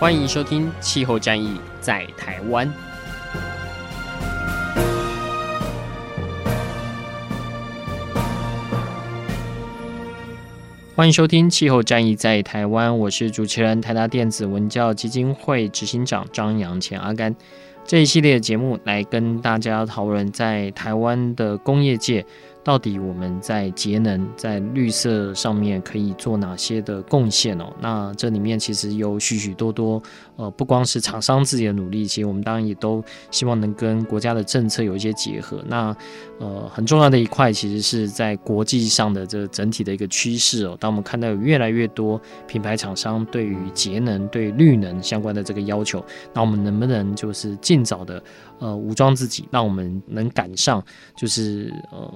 欢迎收听《气候战役在台湾》。欢迎收听《气候战役在台湾》，我是主持人台达电子文教基金会执行长张扬前阿甘。这一系列的节目来跟大家讨论，在台湾的工业界。到底我们在节能、在绿色上面可以做哪些的贡献哦？那这里面其实有许许多多，呃，不光是厂商自己的努力，其实我们当然也都希望能跟国家的政策有一些结合。那呃，很重要的一块，其实是在国际上的这整体的一个趋势哦。当我们看到有越来越多品牌厂商对于节能、对绿能相关的这个要求，那我们能不能就是尽早的呃武装自己，让我们能赶上，就是呃。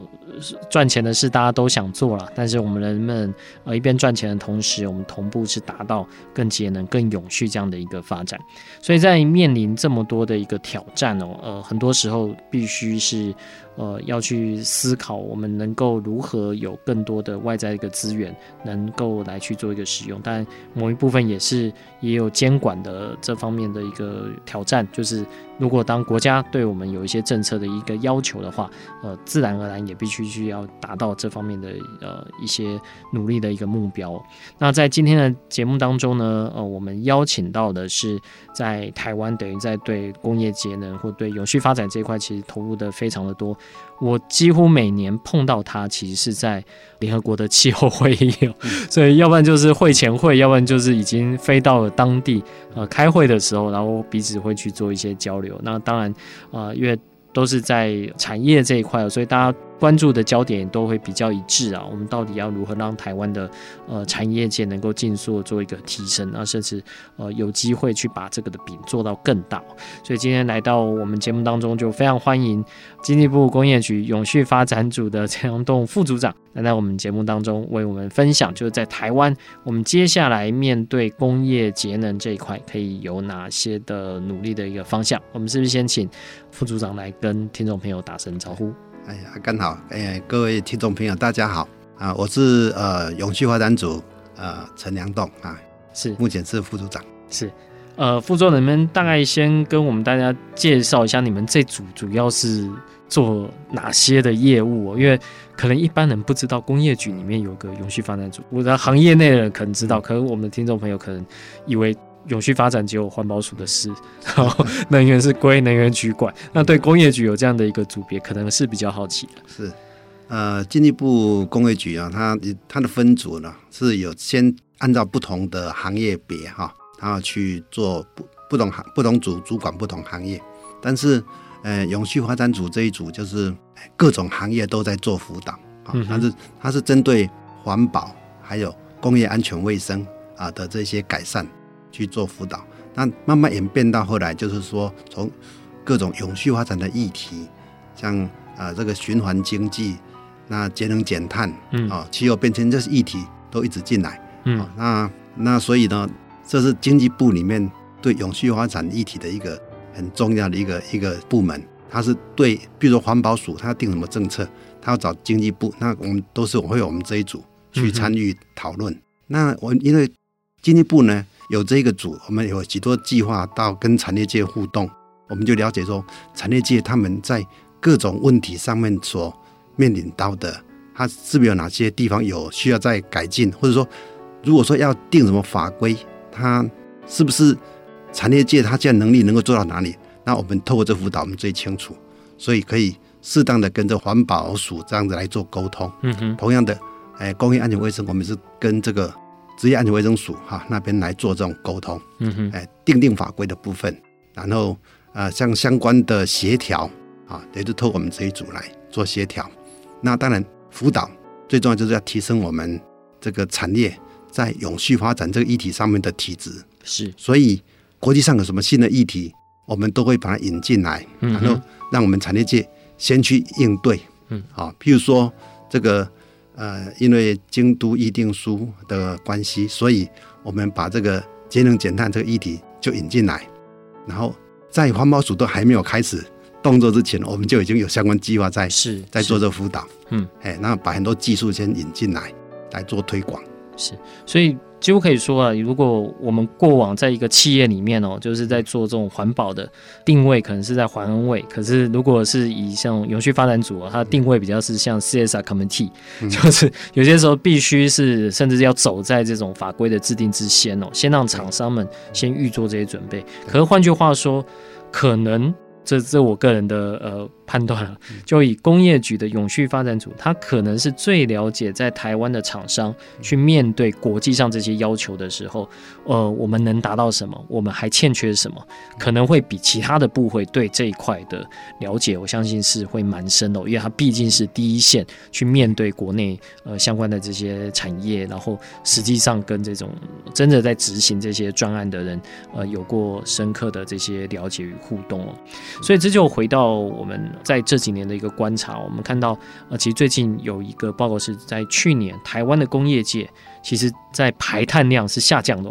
赚钱的事大家都想做了，但是我们人们呃一边赚钱的同时，我们同步是达到更节能、更永续这样的一个发展？所以在面临这么多的一个挑战哦，呃，很多时候必须是。呃，要去思考我们能够如何有更多的外在一个资源，能够来去做一个使用。但某一部分也是也有监管的这方面的一个挑战，就是如果当国家对我们有一些政策的一个要求的话，呃，自然而然也必须需要达到这方面的呃一些努力的一个目标。那在今天的节目当中呢，呃，我们邀请到的是在台湾，等于在对工业节能或对永续发展这一块，其实投入的非常的多。我几乎每年碰到他，其实是在联合国的气候会议，所以要不然就是会前会，要不然就是已经飞到了当地呃开会的时候，然后彼此会去做一些交流。那当然呃，因为都是在产业这一块，所以大家。关注的焦点都会比较一致啊，我们到底要如何让台湾的呃产业界能够尽速做一个提升，啊甚至呃有机会去把这个的饼做到更大。所以今天来到我们节目当中，就非常欢迎经济部工业局永续发展组的陈阳栋副组长来到我们节目当中为我们分享，就是在台湾我们接下来面对工业节能这一块可以有哪些的努力的一个方向。我们是不是先请副组长来跟听众朋友打声招呼？哎呀，刚好，哎，各位听众朋友，大家好啊！我是呃永续发展组呃陈良栋啊，是目前是副组长，是呃副组长，你们大概先跟我们大家介绍一下你们这组主要是做哪些的业务哦？因为可能一般人不知道工业局里面有个永续发展组，我的行业内的人可能知道，可能我们的听众朋友可能以为。永续发展只有环保署的事，然后能源是归能源局管。那对工业局有这样的一个组别，可能是比较好奇的。是，呃，经济部工业局啊，它它的分组呢是有先按照不同的行业别哈，然后去做不不同行不同组主管不同行业。但是，呃，永续发展组这一组就是各种行业都在做辅导啊，但是它是针对环保还有工业安全卫生啊的这些改善。去做辅导，那慢慢演变到后来，就是说从各种永续发展的议题，像啊、呃、这个循环经济，那节能减碳，嗯。啊、哦、气候变迁这些议题都一直进来，嗯、哦、那那所以呢，这是经济部里面对永续发展议题的一个很重要的一个一个部门，它是对，比如说环保署，它要定什么政策，它要找经济部，那我们都是会有我们这一组去参与讨论。嗯、那我因为经济部呢。有这个组，我们有许多计划到跟产业界互动，我们就了解说，产业界他们在各种问题上面所面临到的，他是不是有哪些地方有需要再改进，或者说，如果说要定什么法规，他是不是产业界他这样能力能够做到哪里？那我们透过这辅导，我们最清楚，所以可以适当的跟着环保署这样子来做沟通。嗯哼，同样的，哎，工业安全卫生，我们是跟这个。职业安全卫生署哈那边来做这种沟通，嗯哼，哎，定定法规的部分，然后啊、呃，像相关的协调啊，也就透过我们这一组来做协调。那当然辅导最重要就是要提升我们这个产业在永续发展这个议题上面的体质。是，所以国际上有什么新的议题，我们都会把它引进来，然后让我们产业界先去应对。嗯，好，譬如说这个呃，因为京都议定书的关系，所以我们把这个节能减碳这个议题就引进来，然后在环保署都还没有开始动作之前，我们就已经有相关计划在是在做这个辅导。嗯，哎，那把很多技术先引进来来做推广。是，所以。几乎可以说啊，如果我们过往在一个企业里面哦，就是在做这种环保的定位，可能是在环安卫。可是如果是以像永续发展组啊，它的定位比较是像 CSR Committee，就是有些时候必须是甚至要走在这种法规的制定之先哦，先让厂商们先预做这些准备。可是换句话说，可能这这我个人的呃。判断了，就以工业局的永续发展组，他可能是最了解在台湾的厂商去面对国际上这些要求的时候，呃，我们能达到什么？我们还欠缺什么？可能会比其他的部会对这一块的了解，我相信是会蛮深的，因为他毕竟是第一线去面对国内呃相关的这些产业，然后实际上跟这种真的在执行这些专案的人，呃，有过深刻的这些了解与互动哦。所以这就回到我们。在这几年的一个观察，我们看到，呃，其实最近有一个报告是在去年台湾的工业界，其实在排碳量是下降的，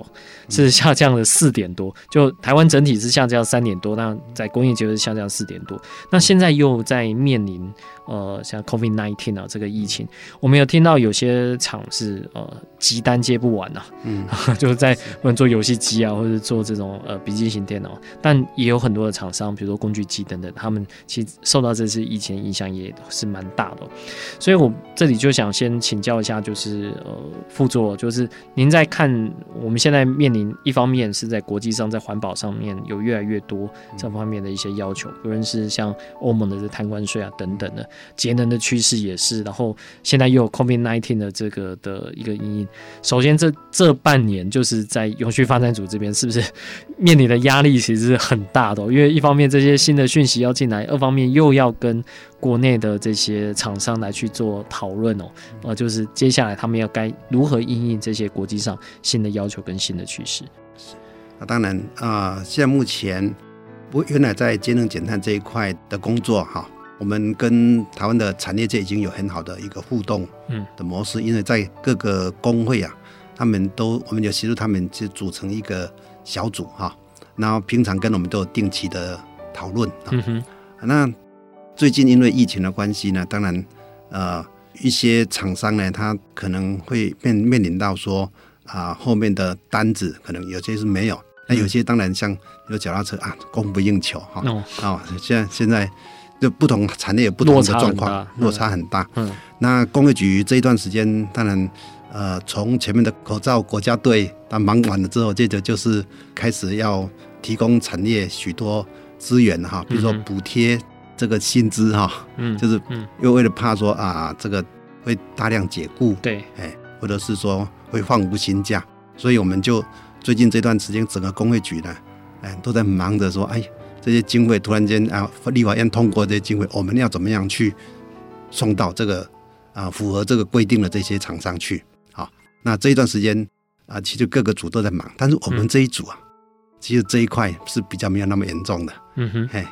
是下降了四点多。就台湾整体是下降三点多，那在工业界是下降四点多。那现在又在面临呃像 COVID-19 啊这个疫情，我们有听到有些厂是呃急单接不完呐，嗯，就是在或者做游戏机啊，或者做这种呃笔记型电脑，但也有很多的厂商，比如说工具机等等，他们其实受到这次疫情影响也是蛮大的。所以我这里就想先请教一下，就是呃副座。就是您在看，我们现在面临一方面是在国际上，在环保上面有越来越多这方面的一些要求，无论是像欧盟的这贪官税啊等等的节能的趋势也是，然后现在又有 COVID-19 的这个的一个阴影。首先这这半年就是在永续发展组这边，是不是 面临的压力其实是很大的？因为一方面这些新的讯息要进来，二方面又要跟国内的这些厂商来去做讨论哦，呃，就是接下来他们要该如何应应这些国际上新的要求跟新的趋势。是，那当然啊，呃，现在目前不原来在节能减碳这一块的工作哈，我们跟台湾的产业界已经有很好的一个互动嗯的模式，嗯，因为在各个工会啊，他们都我们有协助他们去组成一个小组哈，然后平常跟我们都有定期的讨论，嗯哼，那。最近因为疫情的关系呢，当然，呃，一些厂商呢，他可能会面面临到说啊、呃，后面的单子可能有些是没有，那有些当然像有脚踏车啊，供不应求哈。哦，哦，现在现在就不同产业有不同的状况，落差很大。嗯，那工业局这一段时间，当然，呃，从前面的口罩国家队，他忙完了之后，接着就是开始要提供产业许多资源哈，比如说补贴。这个薪资哈，嗯，就是又为了怕说啊，这个会大量解雇，对，哎，或者是说会放无薪假，所以我们就最近这段时间，整个工会局呢，哎，都在忙着说，哎，这些经费突然间啊，立法院通过这些经费，我们要怎么样去送到这个啊符合这个规定的这些厂商去？好，那这一段时间啊，其实各个组都在忙，但是我们这一组啊，其实这一块是比较没有那么严重的，嗯哼，嘿。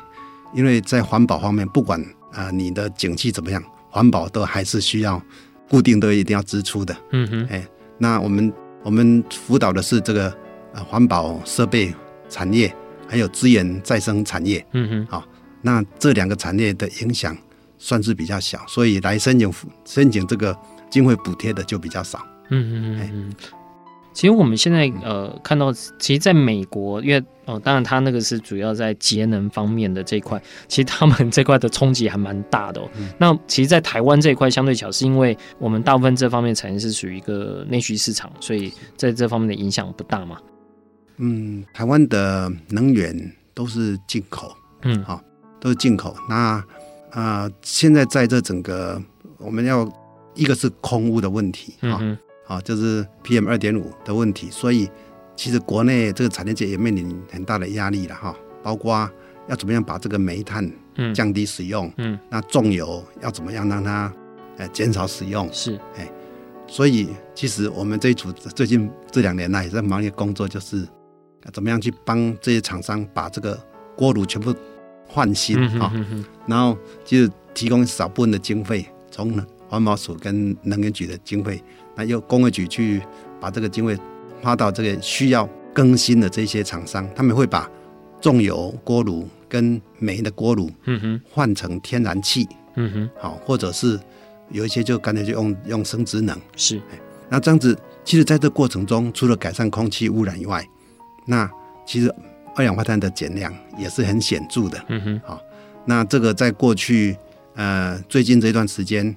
因为在环保方面，不管啊、呃、你的景气怎么样，环保都还是需要固定都一定要支出的。嗯哼，哎，那我们我们辅导的是这个呃环保设备产业，还有资源再生产业。嗯哼，好、哦，那这两个产业的影响算是比较小，所以来申请申请这个经费补贴的就比较少。嗯哼嗯。其实我们现在呃看到，其实在美国，因为哦，当然它那个是主要在节能方面的这一块，其实他们这块的冲击还蛮大的哦。嗯、那其实，在台湾这一块相对小，是因为我们大部分这方面产业是属于一个内需市场，所以在这方面的影响不大嘛。嗯，台湾的能源都是进口，嗯，好、哦，都是进口。那啊、呃，现在在这整个我们要一个是空污的问题啊。嗯啊，就是 PM 二点五的问题，所以其实国内这个产业界也面临很大的压力了哈。包括要怎么样把这个煤炭降低使用，嗯，嗯那重油要怎么样让它呃减少使用？是，哎，所以其实我们这一组最近这两年来也在忙一个工作，就是怎么样去帮这些厂商把这个锅炉全部换新啊，然后就是提供少部分的经费，从环保署跟能源局的经费，那由工业局去把这个经费花到这个需要更新的这些厂商，他们会把重油锅炉跟煤的锅炉，嗯哼，换成天然气，嗯哼，好，或者是有一些就干脆就用用生殖能，是，那这样子，其实在这过程中，除了改善空气污染以外，那其实二氧化碳的减量也是很显著的，嗯哼，好，那这个在过去呃最近这段时间，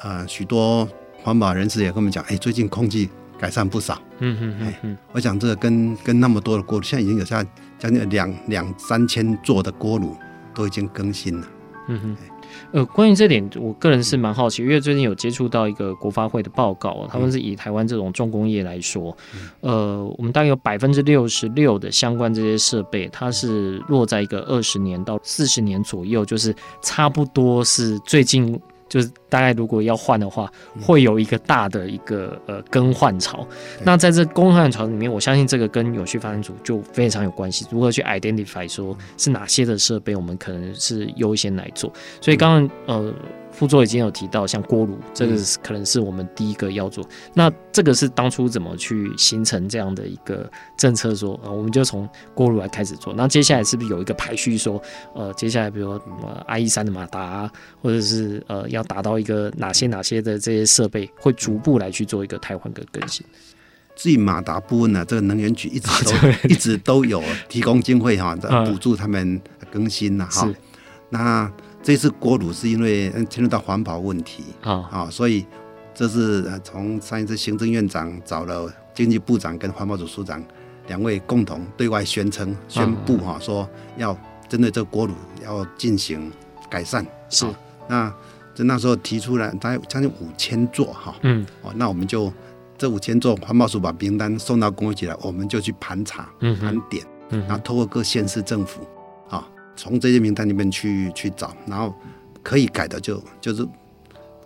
呃许多环保人士也跟我们讲，哎，最近空气改善不少，嗯嗯嗯哼，我想这个跟跟那么多的锅炉，现在已经有像将近两两三千座的锅炉都已经更新了，嗯哼。呃，关于这点，我个人是蛮好奇，因为最近有接触到一个国发会的报告，他们是以台湾这种重工业来说，呃，我们大概有百分之六十六的相关这些设备，它是落在一个二十年到四十年左右，就是差不多是最近。就是大概如果要换的话，会有一个大的一个呃更换潮。那在这更换潮里面，我相信这个跟有序发展组就非常有关系。如何去 identify 说是哪些的设备，我们可能是优先来做。所以刚刚呃。副座已经有提到，像锅炉，这个可能是我们第一个要做。那这个是当初怎么去形成这样的一个政策？说，呃，我们就从锅炉来开始做。那接下来是不是有一个排序？说，呃，接下来比如说呃，IE 三的马达，或者是呃，要达到一个哪些哪些的这些设备，会逐步来去做一个汰换跟更新。至于马达部分呢，这个能源局一直 都一直都有提供经费哈，补助他们更新了哈。那这次锅炉是因为牵涉到环保问题啊。啊，所以这是从上一次行政院长找了经济部长跟环保署署长两位共同对外宣称宣布哈，说要针对这个锅炉要进行改善。是，那就那时候提出来大概将近五千座哈，嗯，哦，那我们就这五千座环保署把名单送到公安局来，我们就去盘查、盘点，然后透过各县市政府。从这些名单里面去去找，然后可以改的就就是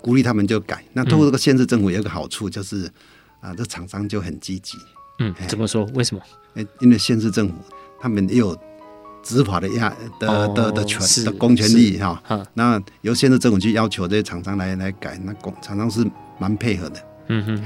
鼓励他们就改。那通过这个县市政府有一个好处就是，啊，这厂商就很积极。嗯，怎么说？为什么？哎，因为县市政府他们也有执法的压的的的权的公权力哈。那由县市政府去要求这些厂商来来改，那工厂商是蛮配合的。嗯哼，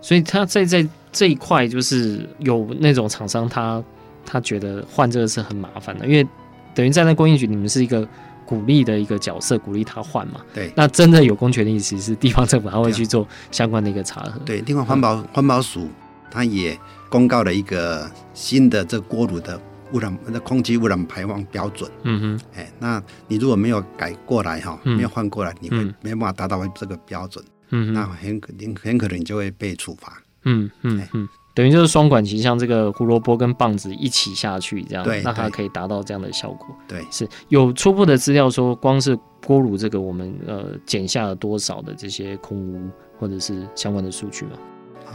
所以他在在这一块就是有那种厂商他他觉得换这个是很麻烦的，因为。等于在那工业局，你们是一个鼓励的一个角色，鼓励他换嘛？对。那真的有公权力，其实是地方政府，他会去做相关的一个查核。对，另外环保环、嗯、保署，他也公告了一个新的这锅炉的污染、那空气污染排放标准。嗯哼。哎，那你如果没有改过来哈，没有换过来，你会没办法达到这个标准。嗯。那很可能很可能你就会被处罚。嗯嗯嗯。等于就是双管齐，下这个胡萝卜跟棒子一起下去，这样，那它可以达到这样的效果。对，是有初步的资料说，光是锅炉这个，我们呃减下了多少的这些空污或者是相关的数据吗？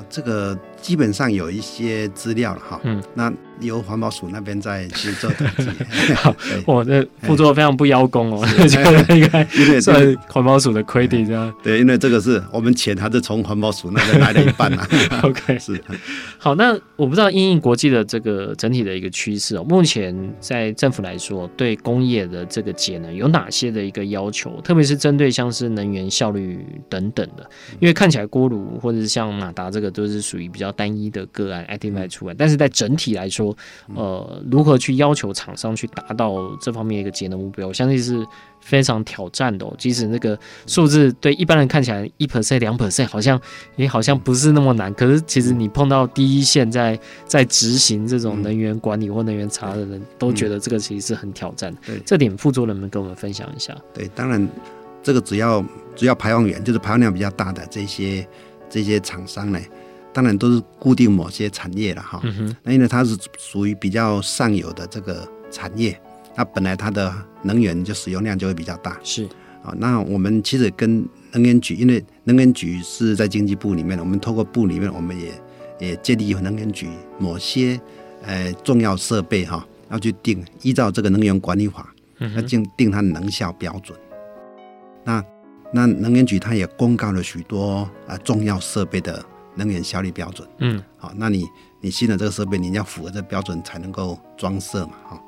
这个基本上有一些资料了哈，嗯，那由环保署那边再去做统计。好，我这副作非常不邀功哦，觉得应该算环保署的 credit 这样。对，因为这个是我们钱还是从环保署那边来了一半啊。OK，是。好，那我不知道因应国际的这个整体的一个趋势哦，目前在政府来说，对工业的这个节能有哪些的一个要求？特别是针对像是能源效率等等的，因为看起来锅炉或者是像马达这个。都是属于比较单一的个案，identify 出来，但是在整体来说，呃，如何去要求厂商去达到这方面一个节能目标，我相信是非常挑战的哦。即使那个数字对一般人看起来一 percent、两 percent 好像也好像不是那么难，可是其实你碰到第一线在在执行这种能源管理或能源查的人，都觉得这个其实是很挑战。对，这点副座能不能跟我们分享一下？对，当然这个只要只要排放源就是排放量比较大的这些这些厂商呢。当然都是固定某些产业了哈，那、嗯、因为它是属于比较上游的这个产业，那本来它的能源就使用量就会比较大。是啊，那我们其实跟能源局，因为能源局是在经济部里面，我们透过部里面，我们也也建立能源局某些呃重要设备哈，要去定依照这个能源管理法，要定定它的能效标准。那那能源局它也公告了许多啊重要设备的能源效率标准。嗯，好，那你你新的这个设备，你要符合这个标准才能够装设嘛，哈。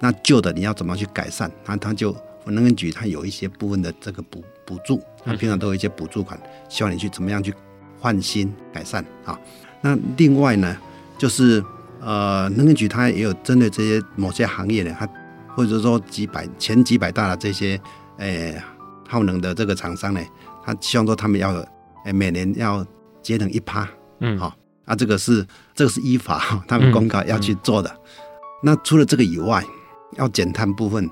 那旧的你要怎么去改善？它它就能源局它有一些部分的这个补补助，它平常都有一些补助款，希望你去怎么样去换新改善啊。那另外呢，就是呃，能源局它也有针对这些某些行业呢，它或者说几百前几百大的这些诶、欸、耗能的这个厂商呢，它希望说他们要诶、欸、每年要节能一趴，嗯，好，啊，这个是这个是依法他们公告要去做的。嗯嗯、那除了这个以外，要减碳部分，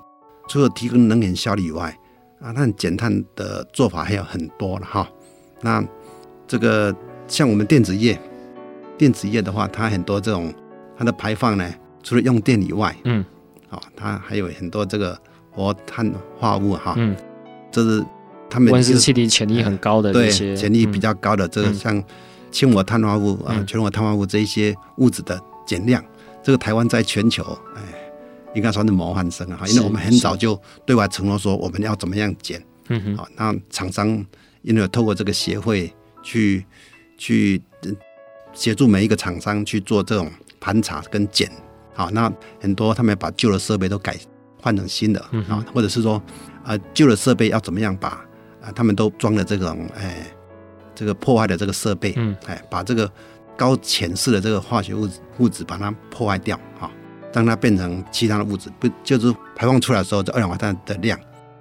除了提供能源效率以外，啊，那减碳的做法还有很多了哈。那这个像我们电子业，电子业的话，它很多这种它的排放呢，除了用电以外，嗯，好，它还有很多这个活碳化物哈，嗯，这是他们温室气体潜力很高的这些，对，潜力比较高的这个像氢火碳化物啊、全活碳化物这一些物质的减量，这个台湾在全球，哎。应该算是模范生啊，因为我们很早就对外承诺说我们要怎么样减，嗯哼，好，那厂商因为透过这个协会去去协助每一个厂商去做这种盘查跟减，好，那很多他们把旧的设备都改换成新的啊，或者是说啊旧的设备要怎么样把啊他们都装了这种哎这个破坏的这个设备，嗯，哎把这个高潜势的这个化学物质物质把它破坏掉啊。让它变成其他的物质，不就是排放出来的时候，这二氧化碳的量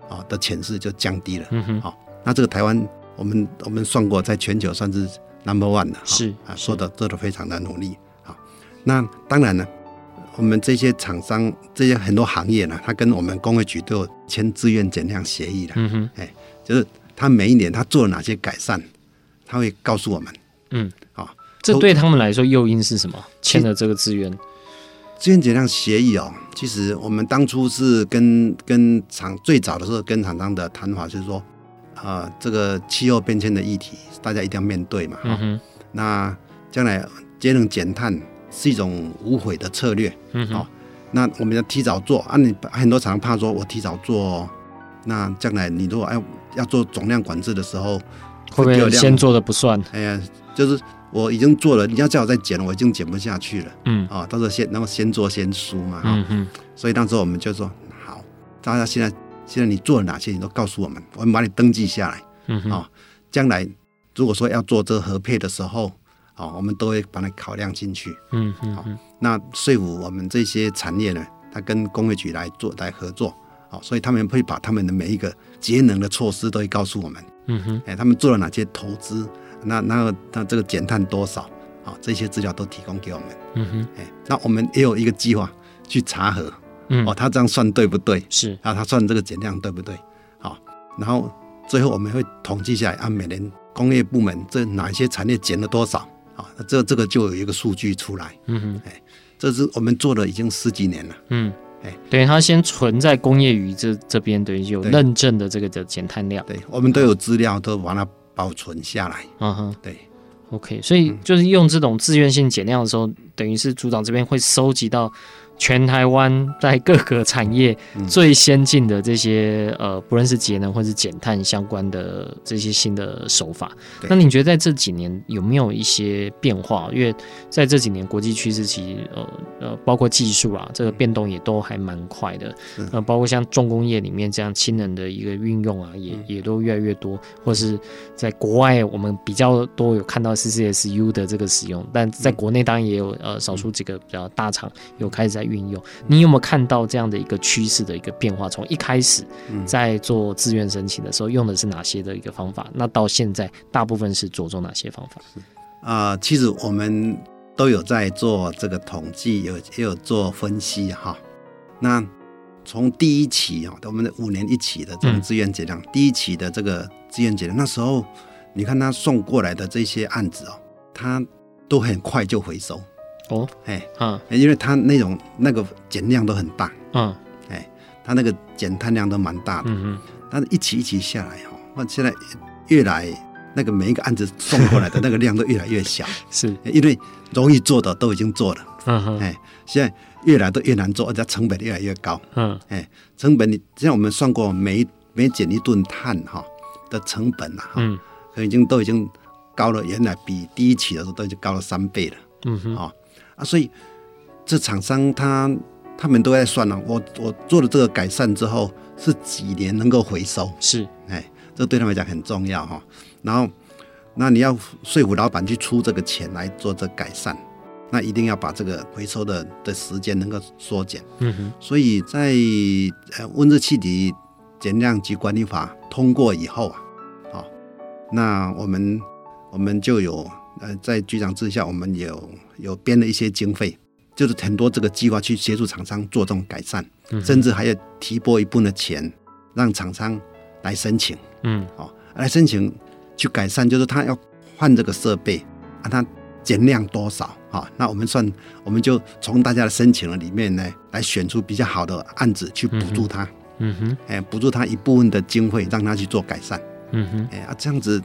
啊的潜势就降低了。嗯哼，好，那这个台湾我们我们算过，在全球算是 number one 的，是啊，做的做的非常的努力。好，那当然呢，我们这些厂商这些很多行业呢，它跟我们工业局都有签自愿减量协议的。嗯哼，哎，就是他每一年他做了哪些改善，他会告诉我们。嗯，好，这对他们来说诱因是什么？签了这个资源资源减量协议哦，其实我们当初是跟跟厂最早的时候跟厂商的谈法就是说，啊、呃，这个气候变迁的议题，大家一定要面对嘛。嗯哼。那将来节能减碳是一种无悔的策略。嗯哼。好，那我们要提早做啊！你很多厂商怕说，我提早做，那将来你如果要要做总量管制的时候，会不会先做的不算？哎呀，就是。我已经做了，你要叫我再减，我已经减不下去了。嗯，啊，到时候先，然后先做先输嘛。嗯嗯。所以当时我们就说，好，大家现在现在你做了哪些，你都告诉我们，我们把你登记下来。嗯哼。啊，将来如果说要做这个合配的时候，啊，我们都会把它考量进去。嗯嗯。好，那说服我们这些产业呢，他跟工业局来做来合作。好，所以他们会把他们的每一个节能的措施都会告诉我们。嗯哼。哎，他们做了哪些投资？那那那这个减碳多少啊？这些资料都提供给我们。嗯哼，哎，那我们也有一个计划去查核。嗯，哦，他这样算对不对？是啊，他算这个减量对不对？好，然后最后我们会统计下来，按每年工业部门这哪一些产业减了多少啊？那这这个就有一个数据出来。嗯哼，哎，这是我们做了已经十几年了。嗯，哎，等于他先存在工业鱼这这边，等于有认证的这个的减碳量。对，我们都有资料，都把它。保存下来，嗯哼，对，OK，所以就是用这种自愿性减量的时候，嗯、等于是组长这边会收集到。全台湾在各个产业最先进的这些呃，不论是节能或是减碳相关的这些新的手法，那你觉得在这几年有没有一些变化？因为在这几年国际趋势其实呃呃，包括技术啊，这个变动也都还蛮快的。呃，包括像重工业里面这样氢能的一个运用啊，也也都越来越多，或是在国外我们比较多有看到 CCSU 的这个使用，但在国内当然也有呃少数几个比较大厂有开始在。运用，你有没有看到这样的一个趋势的一个变化？从一开始在做自愿申请的时候，用的是哪些的一个方法？那到现在，大部分是着重哪些方法？啊、呃，其实我们都有在做这个统计，有也有做分析哈。那从第一期啊，我们的五年一期的这种自愿减量，嗯、第一期的这个自愿减量，那时候你看他送过来的这些案子哦，他都很快就回收。哦，哎，嗯，因为它那种那个减量都很大，嗯，哎，它那个减碳量都蛮大的，嗯嗯，但是一起一起下来哈，那现在越来那个每一个案子送过来的那个量都越来越小，是，因为容易做的都已经做了，嗯哼，哎，现在越来都越难做，而且成本越来越高，嗯，哎，成本你像我们算过每每减一吨碳哈的成本啊，嗯，已经都已经高了，原来比第一期的时候都已经高了三倍了，嗯哼，啊啊，所以这厂商他他们都在算了，我我做了这个改善之后是几年能够回收？是，哎，这对他们来讲很重要哈。然后，那你要说服老板去出这个钱来做这改善。那一定要把这个回收的的时间能够缩减。嗯哼。所以在呃温室气体减量及管理法通过以后啊，好，那我们我们就有呃在局长之下，我们有有编了一些经费，就是很多这个计划去协助厂商做这种改善，甚至还要提拨一部分的钱让厂商来申请。嗯，哦，来申请去改善，就是他要换这个设备啊，他。减量多少？哈，那我们算，我们就从大家的申请的里面呢，来选出比较好的案子去补助他。嗯哼，哎，补助他一部分的经费，让他去做改善。嗯哼，哎啊，这样子，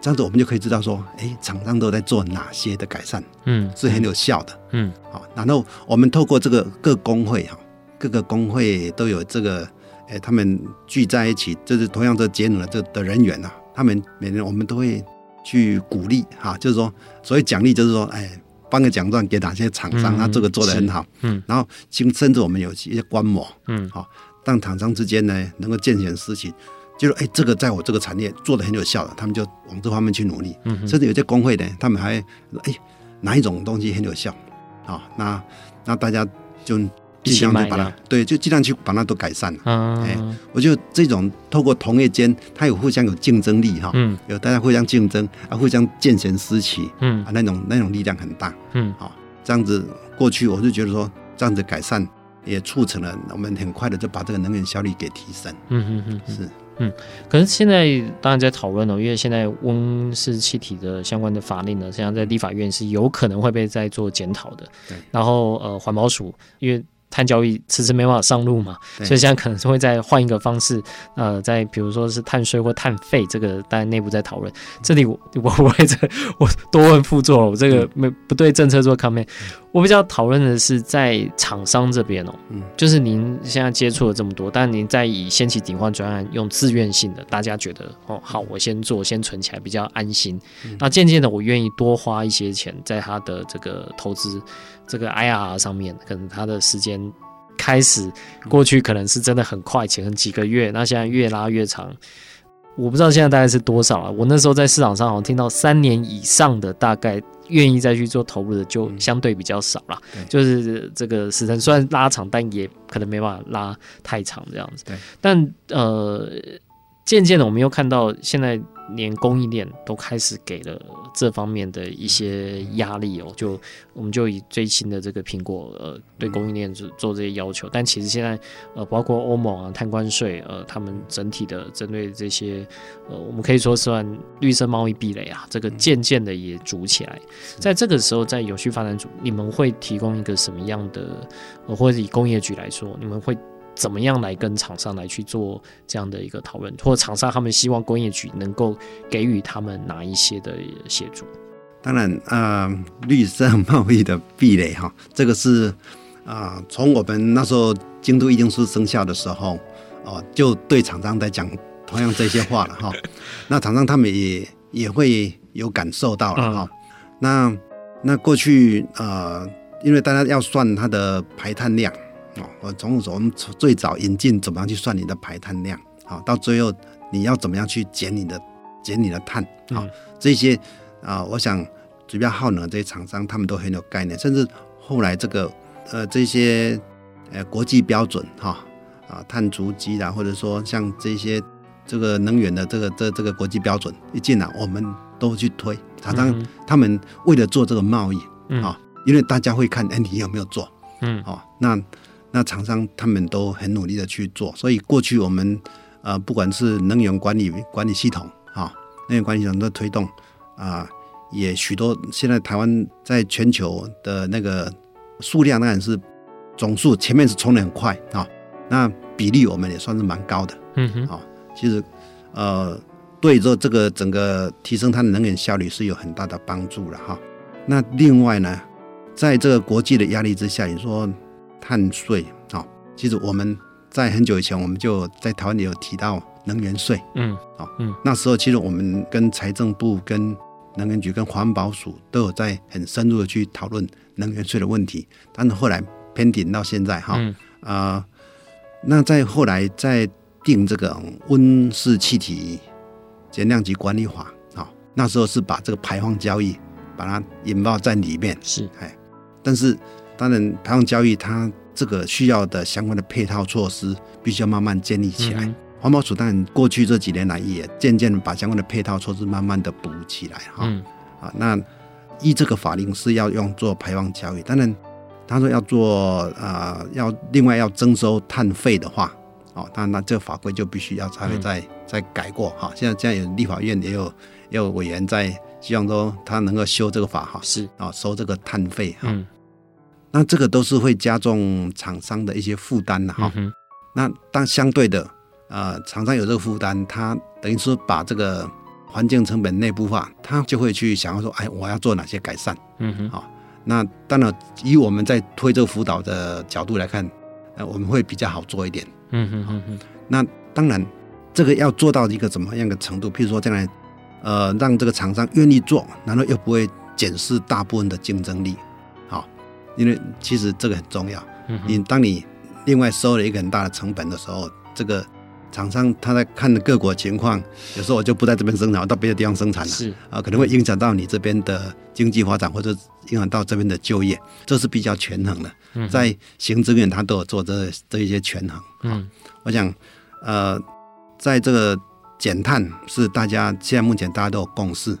这样子我们就可以知道说，哎，厂商都在做哪些的改善，嗯，是很有效的。嗯，好，然后我们透过这个各工会哈，各个工会都有这个，哎，他们聚在一起，就是同样的节能的这的人员呐，他们每年我们都会。去鼓励哈，就是说，所谓奖励就是说，哎，颁个奖状给哪些厂商，他这个做的很好，嗯，然后甚甚至我们有一些观摩，嗯，好，让厂商之间呢能够见贤思齐，就是哎，这个在我这个产业做的很有效的，他们就往这方面去努力，嗯，甚至有些工会呢，他们还说，哎，哪一种东西很有效，啊，那那大家就。尽量去把它，对，就尽量去把它都改善了。嗯，哎，我觉得这种透过同业间，它有互相有竞争力哈，嗯，有大家互相竞争啊，互相见贤思齐，嗯啊，那种那种力量很大，嗯，好，这样子过去我就觉得说，这样子改善也促成了我们很快的就把这个能源效率给提升。嗯嗯嗯，是，嗯，可是现在当然在讨论了，因为现在温室气体的相关的法令呢，实际上在立法院是有可能会被再做检讨的。对，然后呃，环保署因为。碳交易迟迟没办法上路嘛，所以现在可能是会再换一个方式，呃，在比如说是碳税或碳费，这个当然内部在讨论。这里我我我会这我多问副座了，我这个没不对政策做 comment。我比较讨论的是在厂商这边哦，嗯，就是您现在接触了这么多，但您在以掀起顶换专案用自愿性的，大家觉得哦好，我先做，先存起来比较安心。那渐渐的，我愿意多花一些钱在他的这个投资。这个 IRR 上面，可能他的时间开始过去，可能是真的很快，可能几个月，那现在越拉越长，我不知道现在大概是多少啊？我那时候在市场上好像听到三年以上的，大概愿意再去做投入的就相对比较少了。就是这个时程虽然拉长，但也可能没办法拉太长这样子。对，但呃，渐渐的我们又看到现在。连供应链都开始给了这方面的一些压力哦，就我们就以最新的这个苹果呃，对供应链做做这些要求，但其实现在呃，包括欧盟啊，碳关税呃，他们整体的针对这些呃，我们可以说算绿色贸易壁垒啊，这个渐渐的也筑起来。在这个时候，在有序发展组，你们会提供一个什么样的，呃，或者以工业局来说，你们会？怎么样来跟厂商来去做这样的一个讨论，或者厂商他们希望工业局能够给予他们哪一些的协助？当然，啊、呃，绿色贸易的壁垒哈，这个是啊、呃，从我们那时候京都议定书生效的时候，哦、呃，就对厂商在讲同样这些话了哈。那厂商他们也也会有感受到了哈、嗯。那那过去啊、呃，因为大家要算它的排碳量。我从我们最早引进怎么样去算你的排碳量，好，到最后你要怎么样去减你的减你的碳，好，这些啊，我想主要耗能这些厂商他们都很有概念，甚至后来这个呃这些呃国际标准哈啊碳足迹啊，或者说像这些这个能源的这个这这个国际标准一进来，我们都去推厂商他们为了做这个贸易啊，因为大家会看哎你有没有做，嗯，好那。那厂商他们都很努力的去做，所以过去我们呃不管是能源管理管理系统啊，能源管理系统的推动啊，也许多现在台湾在全球的那个数量当然是总数前面是冲的很快啊，那比例我们也算是蛮高的，嗯哼，啊，其实呃对这这个整个提升它的能源效率是有很大的帮助了哈。那另外呢，在这个国际的压力之下，你说。碳税啊，其实我们在很久以前，我们就在台湾也有提到能源税。嗯，哦，嗯，那时候其实我们跟财政部、跟能源局、跟环保署都有在很深入的去讨论能源税的问题，但是后来偏顶到现在哈，啊、嗯。呃，那再后来在定这个温室气体减量及管理法，好，那时候是把这个排放交易把它引爆在里面，是，哎，但是当然排放交易它。这个需要的相关的配套措施，必须要慢慢建立起来。环保署当然过去这几年来也渐渐把相关的配套措施慢慢的补起来哈。嗯。啊，那依这个法令是要用做排放交易，当然他说要做啊、呃，要另外要征收碳费的话，哦，当然那这个法规就必须要才会再再改过哈。现在现在有立法院也有也有委员在希望说他能够修这个法哈，是啊，收这个碳费哈。嗯那这个都是会加重厂商的一些负担的哈。那当相对的，呃，厂商有这个负担，他等于说把这个环境成本内部化，他就会去想要说，哎，我要做哪些改善？嗯哼。好，那当然以我们在推这个辅导的角度来看，呃，我们会比较好做一点。嗯哼哼哼。那当然，这个要做到一个怎么样的程度？譬如说，将来，呃，让这个厂商愿意做，然后又不会减失大部分的竞争力。因为其实这个很重要，你当你另外收了一个很大的成本的时候，这个厂商他在看各国情况，有时候我就不在这边生产，我到别的地方生产了，是啊，可能会影响到你这边的经济发展，或者影响到这边的就业，这是比较权衡的。在行政院他都有做这这一些权衡。嗯，我想，呃，在这个减碳是大家现在目前大家都有共识，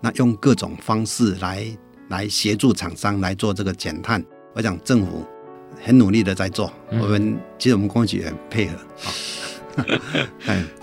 那用各种方式来。来协助厂商来做这个减碳，我想政府很努力的在做，嗯、我们其实我们工业局也很配合。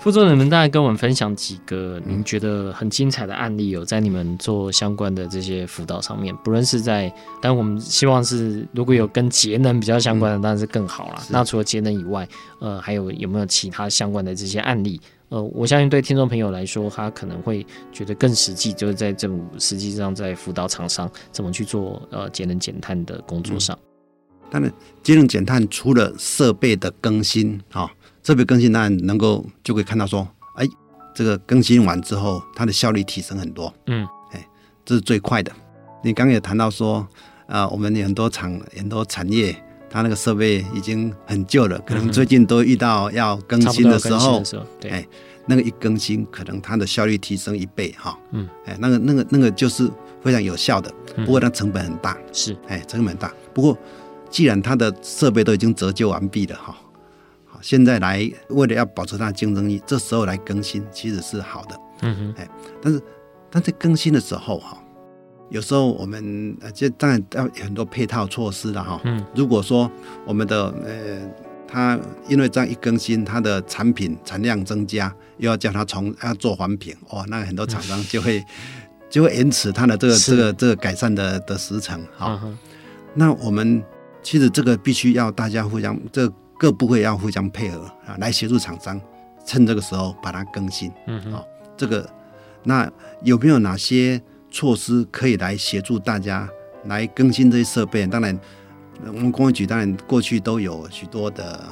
副座，你们大概跟我们分享几个您觉得很精彩的案例，有在你们做相关的这些辅导上面，不论是在，但我们希望是如果有跟节能比较相关的，当然是更好了。那除了节能以外，呃，还有有没有其他相关的这些案例？呃，我相信对听众朋友来说，他可能会觉得更实际，就是在政府实际上在辅导厂商怎么去做呃节能减碳的工作上。嗯、当然，节能减碳除了设备的更新啊，设备更新当然能够就可以看到说，哎，这个更新完之后，它的效率提升很多。嗯，哎，这是最快的。你刚刚也谈到说，啊、呃，我们有很多厂很多产业。它那个设备已经很旧了，可能最近都遇到要更新的时候，对，哎，那个一更新，可能它的效率提升一倍哈，嗯，哎，那个那个那个就是非常有效的，不过它成本很大，是，哎，成本很大。不过既然它的设备都已经折旧完毕了哈，好，现在来为了要保持它的竞争力，这时候来更新其实是好的，嗯哼，哎，但是但在更新的时候哈。有时候我们呃，这当然要有很多配套措施了哈。嗯。如果说我们的呃，它因为这样一更新，它的产品产量增加，又要叫它重要做环评，哇，那很多厂商就会 就会延迟它的这个这个这个改善的的时程哈。那我们其实这个必须要大家互相，这各部会要互相配合啊，来协助厂商趁这个时候把它更新。嗯。好，这个那有没有哪些？措施可以来协助大家来更新这些设备。当然，我们工业局当然过去都有许多的，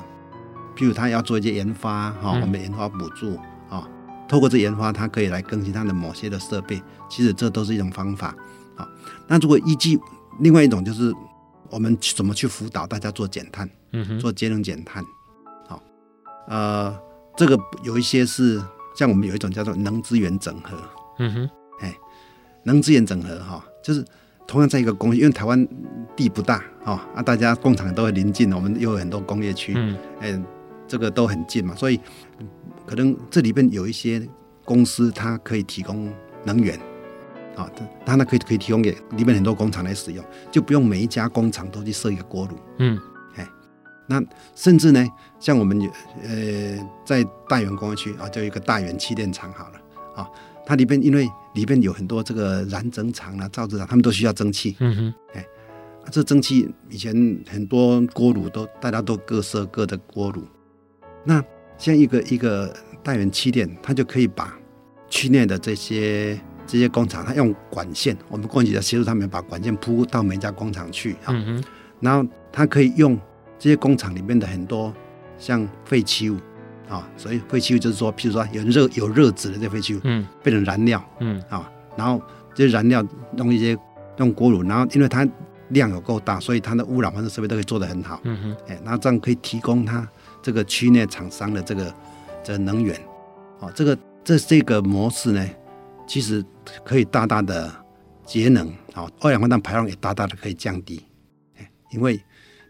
譬如他要做一些研发哈，我们研发补助啊，透过这研发，它可以来更新它的某些的设备。其实这都是一种方法啊。那如果依据另外一种，就是我们怎么去辅导大家做减碳，做节能减碳。好，呃，这个有一些是像我们有一种叫做能资源整合。嗯哼。能资源整合哈，就是同样在一个工业，因为台湾地不大哈啊，大家工厂都很临近，我们又有很多工业区，嗯，哎，这个都很近嘛，所以可能这里边有一些公司，它可以提供能源，啊，它那可以可以提供给里面很多工厂来使用，就不用每一家工厂都去设一个锅炉，嗯，哎，那甚至呢，像我们呃在大园工业区啊，就有一个大园气电厂好了啊。它里边因为里边有很多这个燃蒸厂啊、造纸厂，他们都需要蒸汽。嗯哼，哎，这蒸汽以前很多锅炉都大家都各设各的锅炉。那像一个一个大园气电，它就可以把区内的这些这些工厂，它用管线，我们过去在协助他们把管线铺到每家工厂去啊。嗯哼，然后它可以用这些工厂里面的很多像废弃物，啊，所以废弃物就是说，譬如说有热有热值的这废弃物，嗯，变成燃料，嗯。啊，然后这些燃料用一些用锅炉，然后因为它量有够大，所以它的污染防治设备都可以做得很好，嗯哼，哎，那这样可以提供它这个区内厂商的这个这个能源，哦，这个这这个模式呢，其实可以大大的节能，啊，二氧化碳排放也大大的可以降低，哎因为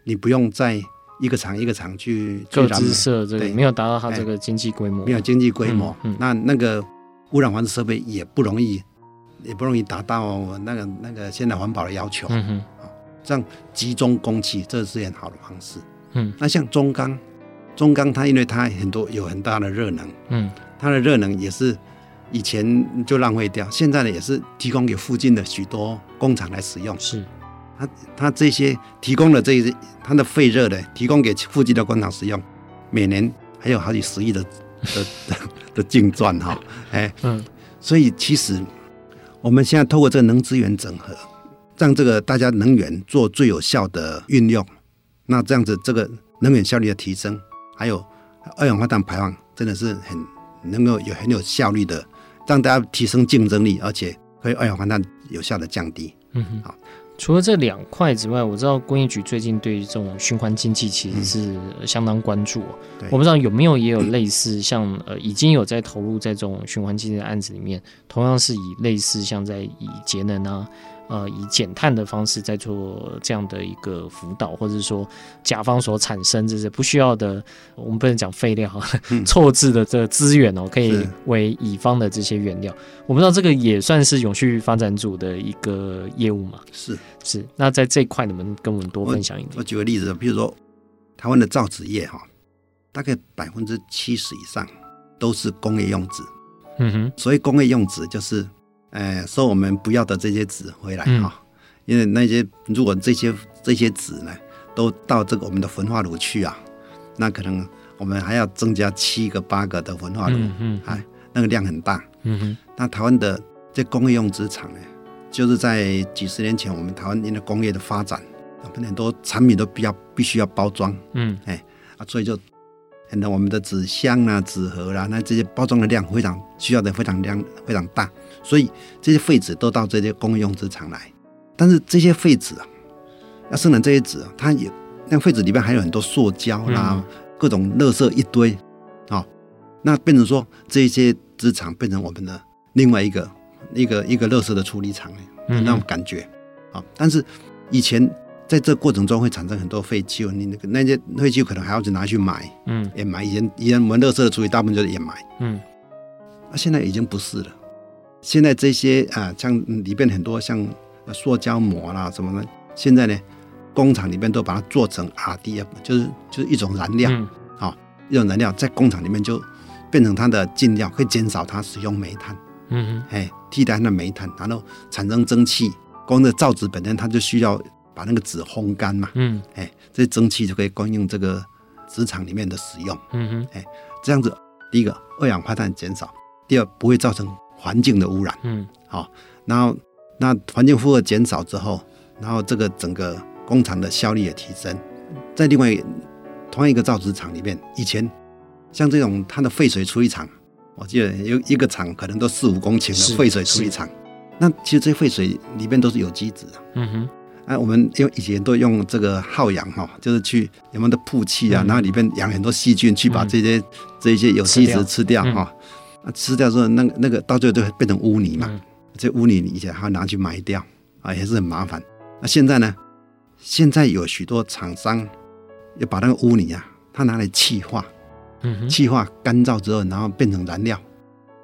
你不用在一个厂一个厂去各自设这个，没有达到它这个经济规模，没有经济规模，嗯嗯、那那个污染防治设备也不容易，也不容易达到那个那个现在环保的要求。嗯哼，这样集中供气，这是很好的方式。嗯，那像中钢，中钢它因为它很多有很大的热能，嗯，它的热能也是以前就浪费掉，现在呢也是提供给附近的许多工厂来使用。是。它它这些提供了这些它的废热呢，提供给附近的工厂使用，每年还有好几十亿的的 的净赚哈，哎，嗯，所以其实我们现在透过这个能资源整合，让这个大家能源做最有效的运用，那这样子这个能源效率的提升，还有二氧化碳排放，真的是很能够有很有效率的让大家提升竞争力，而且可以二氧化碳有效的降低，嗯哼，好。除了这两块之外，我知道工业局最近对于这种循环经济其实是相当关注。嗯、我不知道有没有也有类似像呃已经有在投入在这种循环经济的案子里面，同样是以类似像在以节能啊。呃，以减碳的方式在做这样的一个辅导，或者说甲方所产生这些不需要的，我们不能讲废料，错置的这个资源哦，可以为乙方的这些原料。我不知道这个也算是永续发展组的一个业务嘛？是是。那在这一块，你们跟我们多分享一点。我，我举个例子，比如说台湾的造纸业哈，大概百分之七十以上都是工业用纸。嗯哼，所以工业用纸就是。呃，收我们不要的这些纸回来哈，嗯、因为那些如果这些这些纸呢，都到这个我们的焚化炉去啊，那可能我们还要增加七个八个的焚化炉，嗯嗯，哎，那个量很大，嗯哼。那台湾的这工业用纸厂呢，就是在几十年前，我们台湾因为工业的发展，很多产品都比较必须要包装，嗯，哎，啊，所以就。那我们的纸箱啊、纸盒啦、啊，那这些包装的量非常需要的非常量非常大，所以这些废纸都到这些工业用纸厂来。但是这些废纸啊，要生产这些纸啊，它也那废纸里面还有很多塑胶啦、嗯、各种垃圾一堆啊、哦，那变成说这些纸厂变成我们的另外一个一个一个垃圾的处理厂那种感觉啊。但是以前。在这过程中会产生很多废弃物，你那个那些废弃物可能还要去拿去埋，嗯，掩埋。以前以前我们垃圾的处理大部分就是掩埋，嗯，那现在已经不是了。现在这些啊，像里边很多像塑胶膜啦什么的，现在呢，工厂里面都把它做成 RDF，就是就是一种燃料，啊、嗯哦，一种燃料在工厂里面就变成它的进料，可以减少它使用煤炭，嗯哼，哎，替代它的煤炭，然后产生蒸汽。光这造纸本身它就需要。把那个纸烘干嘛，嗯，哎，这些蒸汽就可以供应这个纸厂里面的使用，嗯哼，哎，这样子，第一个二氧化碳减少，第二不会造成环境的污染，嗯，好，然后那环境负荷减少之后，然后这个整个工厂的效率也提升。在另外同样一个造纸厂里面，以前像这种它的废水处理厂，我记得有一个厂可能都四五公顷的废水处理厂，那其实这些废水里面都是有机质的，嗯哼。哎，我们用以前都用这个耗氧哈，就是去我们的曝气啊，嗯、然后里面养很多细菌，去把这些、嗯、这些有机质吃掉哈。啊，吃掉之后，那个那个到最后就会变成污泥嘛。嗯、这污泥以前还要拿去埋掉啊，也是很麻烦。那现在呢？现在有许多厂商要把那个污泥啊，它拿来气化，嗯，气化干燥之后，然后变成燃料，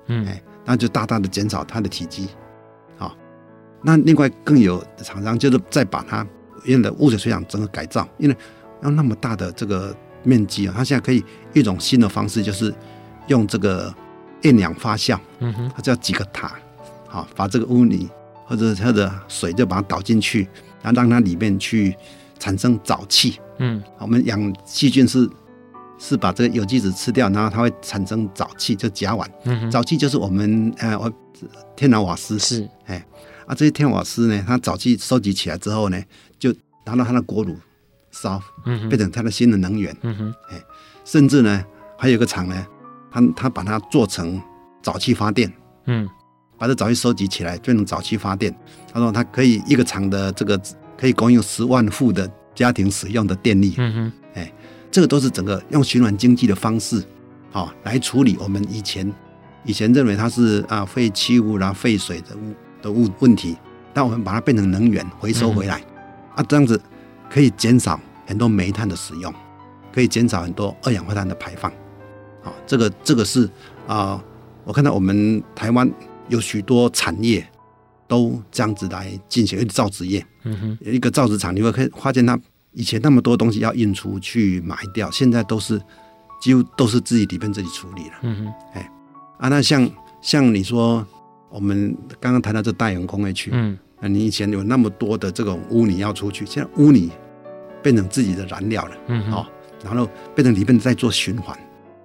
嗯，哎，那就大大的减少它的体积。那另外更有厂商就是再把它原来的污水水厂整个改造，因为要那么大的这个面积啊，它现在可以一种新的方式，就是用这个厌氧发酵，嗯哼，它叫几个塔，好，把这个污泥或者它的水就把它倒进去，然后让它里面去产生沼气，嗯，我们养细菌是是把这个有机质吃掉，然后它会产生沼气，就甲烷，嗯，沼气就是我们呃我天然瓦斯。是，哎。啊，这些天瓦斯呢，它早期收集起来之后呢，就拿到它的锅炉烧，嗯、变成它的新的能源。嗯哼，哎，甚至呢，还还有一个厂呢，他他把它做成沼气发电，嗯，把这沼气收集起来变成沼气发电。他说他可以一个厂的这个可以供应十万户的家庭使用的电力。嗯哼，哎，这个都是整个用循环经济的方式，啊、哦，来处理我们以前以前认为它是啊废弃物啦、废水的物的物问题，但我们把它变成能源回收回来，嗯、啊，这样子可以减少很多煤炭的使用。可以减少很多二氧化碳的排放，啊，这个这个是啊，我看到我们台湾有许多产业都这样子来进行，造纸业，嗯哼，有一个造纸厂，你会看发现它以前那么多东西要运出去埋掉，现在都是几乎都是自己里边自己处理了，嗯哼，哎，啊，那像像你说我们刚刚谈到这大园工业区，嗯，那你以前有那么多的这种污泥要出去，现在污泥变成自己的燃料了，嗯，好。然后变成里面在做循环，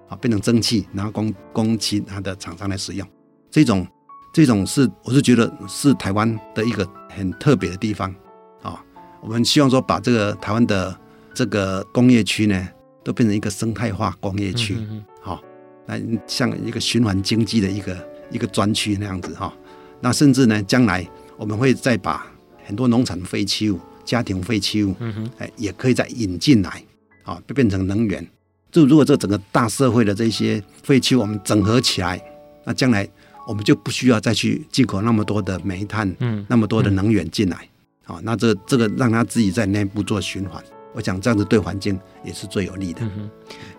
啊，变成蒸汽，然后供供其他的厂商来使用。这种这种是，我是觉得是台湾的一个很特别的地方啊。我们希望说把这个台湾的这个工业区呢，都变成一个生态化工业区，好，来像一个循环经济的一个一个专区那样子哈。那甚至呢，将来我们会再把很多农产废弃物、家庭废弃物，嗯哼哎，也可以再引进来。啊，变成能源。就如果这整个大社会的这些废弃物我们整合起来，那将来我们就不需要再去进口那么多的煤炭，嗯，那么多的能源进来。啊、嗯，那这这个让它自己在内部做循环，我想这样子对环境也是最有利的。嗯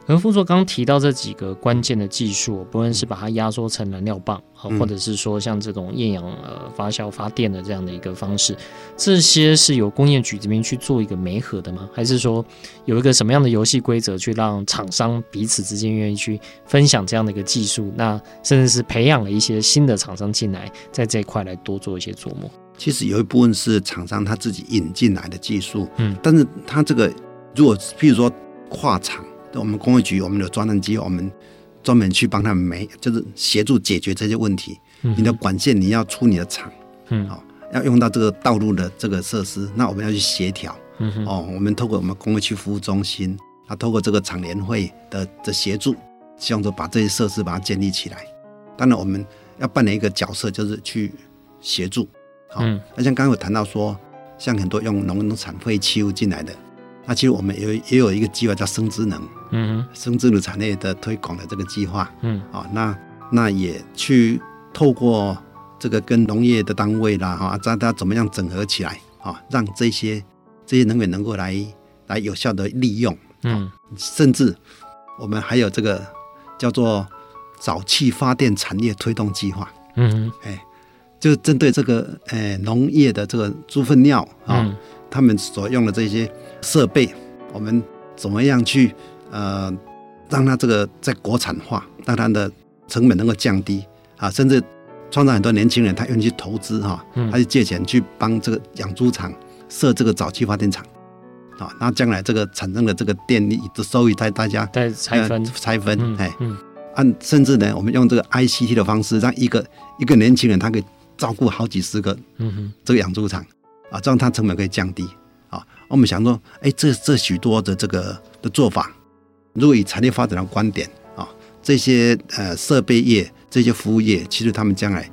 可能副座刚刚提到这几个关键的技术，不论是把它压缩成燃料棒，或者是说像这种厌氧呃发酵发电的这样的一个方式，这些是由工业局这边去做一个媒合的吗？还是说有一个什么样的游戏规则去让厂商彼此之间愿意去分享这样的一个技术？那甚至是培养了一些新的厂商进来，在这一块来多做一些琢磨。其实有一部分是厂商他自己引进来的技术，嗯，但是他这个如果譬如说跨厂。我们工业局，我们有专案机，我们专门去帮他们没，就是协助解决这些问题。嗯、你的管线你要出你的厂，嗯，好，要用到这个道路的这个设施，那我们要去协调。嗯哦，我们透过我们工业区服务中心，啊，透过这个厂联会的的协助，希望说把这些设施把它建立起来。当然，我们要扮演一个角色，就是去协助。好，那、嗯、像刚刚有谈到说，像很多用农农产废弃物进来的。那其实我们有也有一个计划叫生质能，嗯，生质能产业的推广的这个计划，嗯，啊，那那也去透过这个跟农业的单位啦，哈，大家怎么样整合起来，啊，让这些这些能源能够来来有效的利用，嗯，甚至我们还有这个叫做沼气发电产业推动计划，嗯，哎，就针对这个呃农业的这个猪粪尿啊。他们所用的这些设备，我们怎么样去呃，让它这个在国产化，让它的成本能够降低啊，甚至创造很多年轻人他愿意去投资哈，他去借钱去帮这个养猪场设这个沼气发电厂啊，那将来这个产生的这个电力的收益在大家在拆分。拆分哎，按甚至呢，我们用这个 ICT 的方式，让一个一个年轻人他可以照顾好几十个嗯哼这个养猪场。啊，这样它成本可以降低啊。我们想说，哎，这这许多的这个的做法，如果以产业发展的观点啊，这些呃设备业、这些服务业，其实他们将来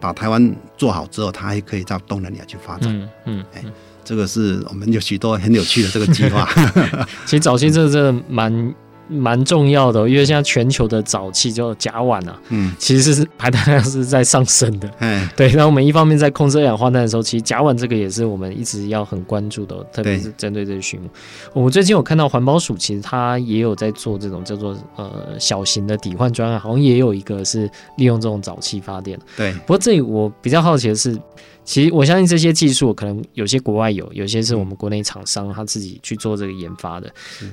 把台湾做好之后，它还可以到东南亚去发展。嗯嗯，哎，这个是我们有许多很有趣的这个计划。其实早期这个真的蛮。蛮重要的，因为现在全球的沼气就甲烷啊，嗯，其实是排碳量是在上升的，嗯，对。那我们一方面在控制二氧化碳的时候，其实甲烷这个也是我们一直要很关注的，特别是针对这个畜牧。我们最近有看到环保署，其实它也有在做这种叫做呃小型的抵换专案，好像也有一个是利用这种沼气发电。对。不过这里我比较好奇的是。其实我相信这些技术可能有些国外有，有些是我们国内厂商他自己去做这个研发的。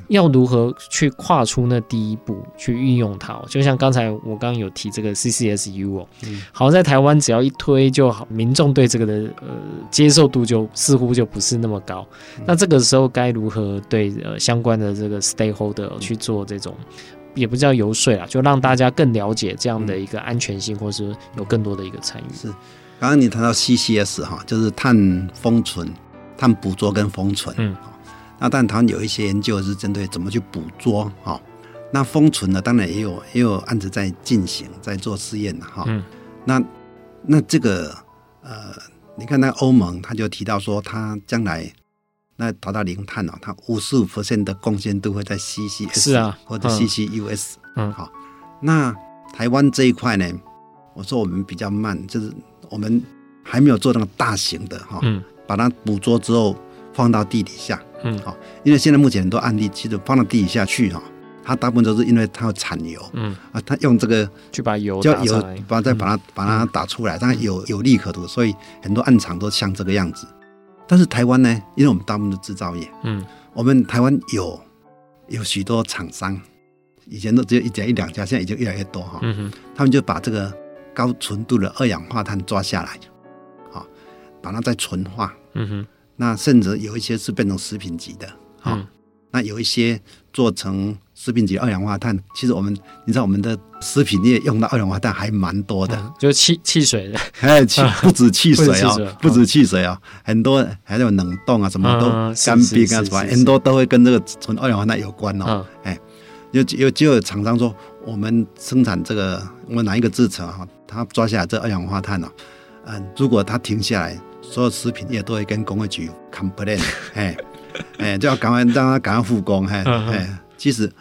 要如何去跨出那第一步去运用它？就像刚才我刚刚有提这个 CCSU 哦，好像在台湾只要一推就好，民众对这个的呃接受度就似乎就不是那么高。那这个时候该如何对呃相关的这个 stakeholder 去做这种，也不叫游说啊，就让大家更了解这样的一个安全性，或是有更多的一个参与。是。刚刚你谈到 CCS 哈，就是碳封存、碳捕捉跟封存。嗯，那但台湾有一些研究是针对怎么去捕捉哈，那封存呢，当然也有也有案子在进行，在做试验的哈。嗯，那那这个呃，你看那欧盟他就提到说，他将来那达到零碳哦，它五十五 percent 的贡献都会在 CCS 是啊，或者 CCUS。嗯，好，那台湾这一块呢，我说我们比较慢，就是我们还没有做那个大型的哈，嗯，把它捕捉之后放到地底下，嗯，好，因为现在目前很多案例其实放到地底下去哈。它大部分都是因为它要产油，嗯。啊，它用这个去把油叫油，把它再把它、嗯、把它打出来，它有有利可图，所以很多暗场都像这个样子。但是台湾呢，因为我们大部分的制造业，嗯，我们台湾有有许多厂商，以前都只有一家一两家，现在已经越来越多哈，嗯哼，他们就把这个高纯度的二氧化碳抓下来，好，把它再纯化，嗯哼，那甚至有一些是变成食品级的，啊、嗯，那有一些做成。食品级二氧化碳，其实我们你知道我们的食品业用到二氧化碳还蛮多的，嗯、就是汽汽水的，哎，汽 不止汽水啊，不止汽水啊，很多还有冷冻啊，什么都干冰啊什么，很多都会跟这个纯二氧化碳有关哦。哎，有有就有厂商说，我们生产这个，我们哪一个制成啊，他抓下来这二氧化碳呢？嗯，如果他停下来，所有食品业都会跟工业局 complain，哎哎，就要赶快让他赶快复工，哎哎，其实。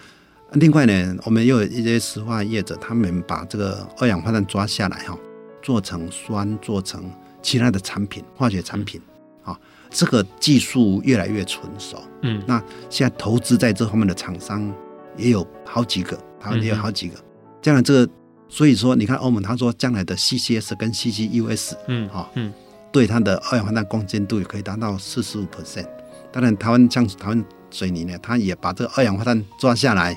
另外呢，我们又有一些石化业者，他们把这个二氧化碳抓下来哈，做成酸，做成其他的产品，化学产品，啊，这个技术越来越纯熟。嗯，那现在投资在这方面的厂商也有好几个，也有好几个。这样这个，所以说你看欧盟他说将来的 CCS 跟 CCUS，嗯，哦，嗯，对它的二氧化碳贡献度也可以达到四十五 percent。当然，台湾像台湾。水泥呢，它也把这个二氧化碳抓下来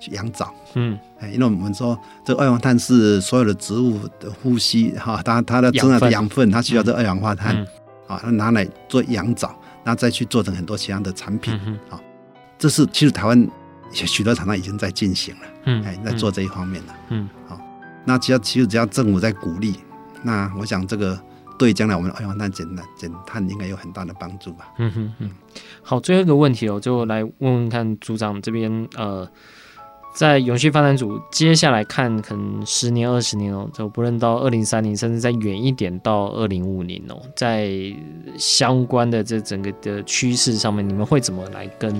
去养藻。嗯，哎，因为我们说这个二氧化碳是所有的植物的呼吸哈，它它的重要的养分，它需要这二氧化碳，啊，它拿来做养藻，然后再去做成很多其他的产品。好，这是其实台湾许多厂商已经在进行了，嗯，哎，在做这一方面的。嗯，好，那只要其实只要政府在鼓励，那我想这个。对将来我们的二氧化碳减减碳应该有很大的帮助吧。嗯哼嗯，好，最后一个问题哦，就来问问看组长这边，呃，在永续发展组接下来看，可能十年、二十年哦，就不论到二零三零，甚至再远一点到二零五零哦，在相关的这整个的趋势上面，你们会怎么来跟？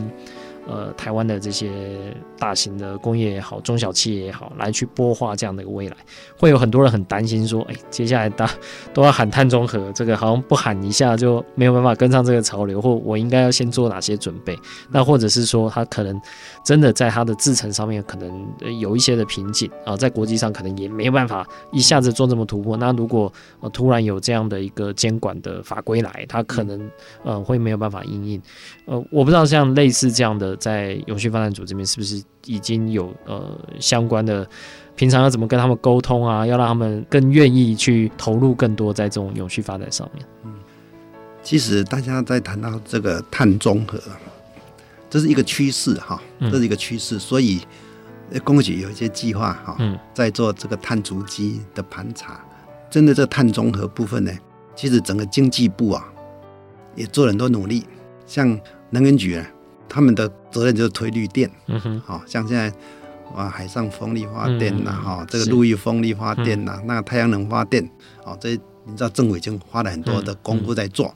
呃，台湾的这些大型的工业也好，中小企业也好，来去擘画这样的一个未来，会有很多人很担心说，哎，接下来大 都要喊碳中和，这个好像不喊一下就没有办法跟上这个潮流，或我应该要先做哪些准备？那或者是说，他可能真的在他的制程上面可能有一些的瓶颈啊，在国际上可能也没有办法一下子做这么突破。那如果突然有这样的一个监管的法规来，他可能呃会没有办法应应。呃，我不知道像类似这样的。在永续发展组这边，是不是已经有呃相关的，平常要怎么跟他们沟通啊？要让他们更愿意去投入更多在这种永续发展上面。嗯，其实大家在谈到这个碳中和，这是一个趋势哈，这是一个趋势，所以工业局有一些计划哈，在做这个碳足迹的盘查。真的这个碳中和部分呢，其实整个经济部啊也做了很多努力，像能源局啊。他们的责任就是推绿电，嗯哼，好像现在哇，海上风力发电呐，哈，这个陆域风力发电呐，那太阳能发电，哦，这你知道政府已经花了很多的功夫在做。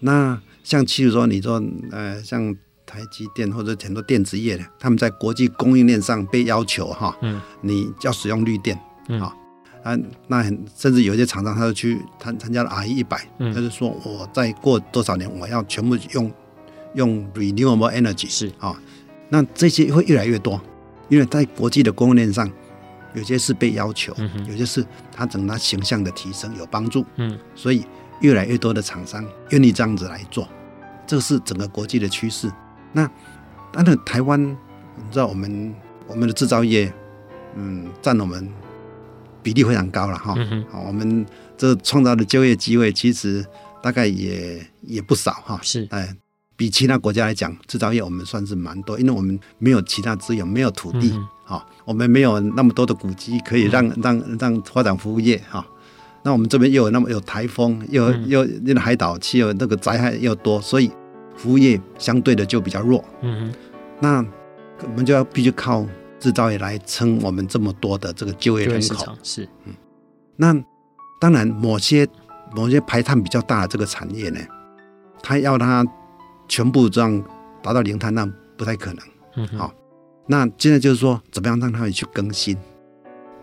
那像譬如说，你说呃，像台积电或者很多电子业的，他们在国际供应链上被要求哈，嗯，你要使用绿电，嗯，啊，那很甚至有一些厂商，他就去参参加了 RE100，他就说我再过多少年，我要全部用。用 renewable energy 是。啊、哦，那这些会越来越多，因为在国际的供应链上，有些是被要求，嗯、有些是它整个形象的提升有帮助，嗯，所以越来越多的厂商愿意这样子来做，这是整个国际的趋势。那当然台湾，你知道我们我们的制造业，嗯，占我们比例非常高了哈，好、我们这创造的就业机会其实大概也也不少哈，是。哎。比其他国家来讲，制造业我们算是蛮多，因为我们没有其他资源，没有土地，哈、我们没有那么多的古迹可以让、嗯、让让，发展服务业，哈。那我们这边又有那么有台风，又又那个海岛气候那个灾害又多，所以服务业相对的就比较弱。嗯哼，那我们就要必须靠制造业来撑我们这么多的这个就业人口。是，嗯，那当然某些某些排碳比较大的这个产业呢，它要它全部这样达到零碳，那不太可能。嗯，好，那现在就是说，怎么样让他们去更新，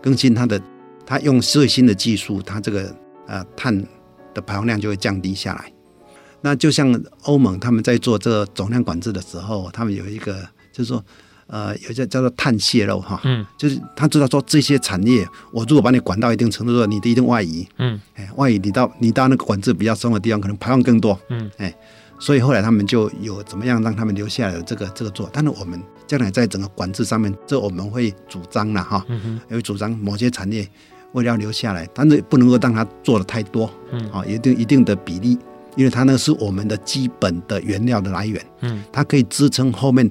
更新它的，它用最新的技术，它这个呃碳的排放量就会降低下来。那就像欧盟他们在做这个总量管制的时候，他们有一个就是说，呃，有一个叫做碳泄漏哈，嗯，就是他知道说这些产业，我如果把你管到一定程度，说你的一定外移，嗯，哎，外移你到你到那个管制比较松的地方，可能排放更多，嗯，哎，所以后来他们就有怎么样让他们留下来的这个这个做，但是我们将来在整个管制上面，这我们会主张了哈，嗯哼，也会主张某些产业为了要留下来，但是不能够让它做的太多，嗯，啊，一定一定的比例。因为它那是我们的基本的原料的来源，嗯，它可以支撑后面，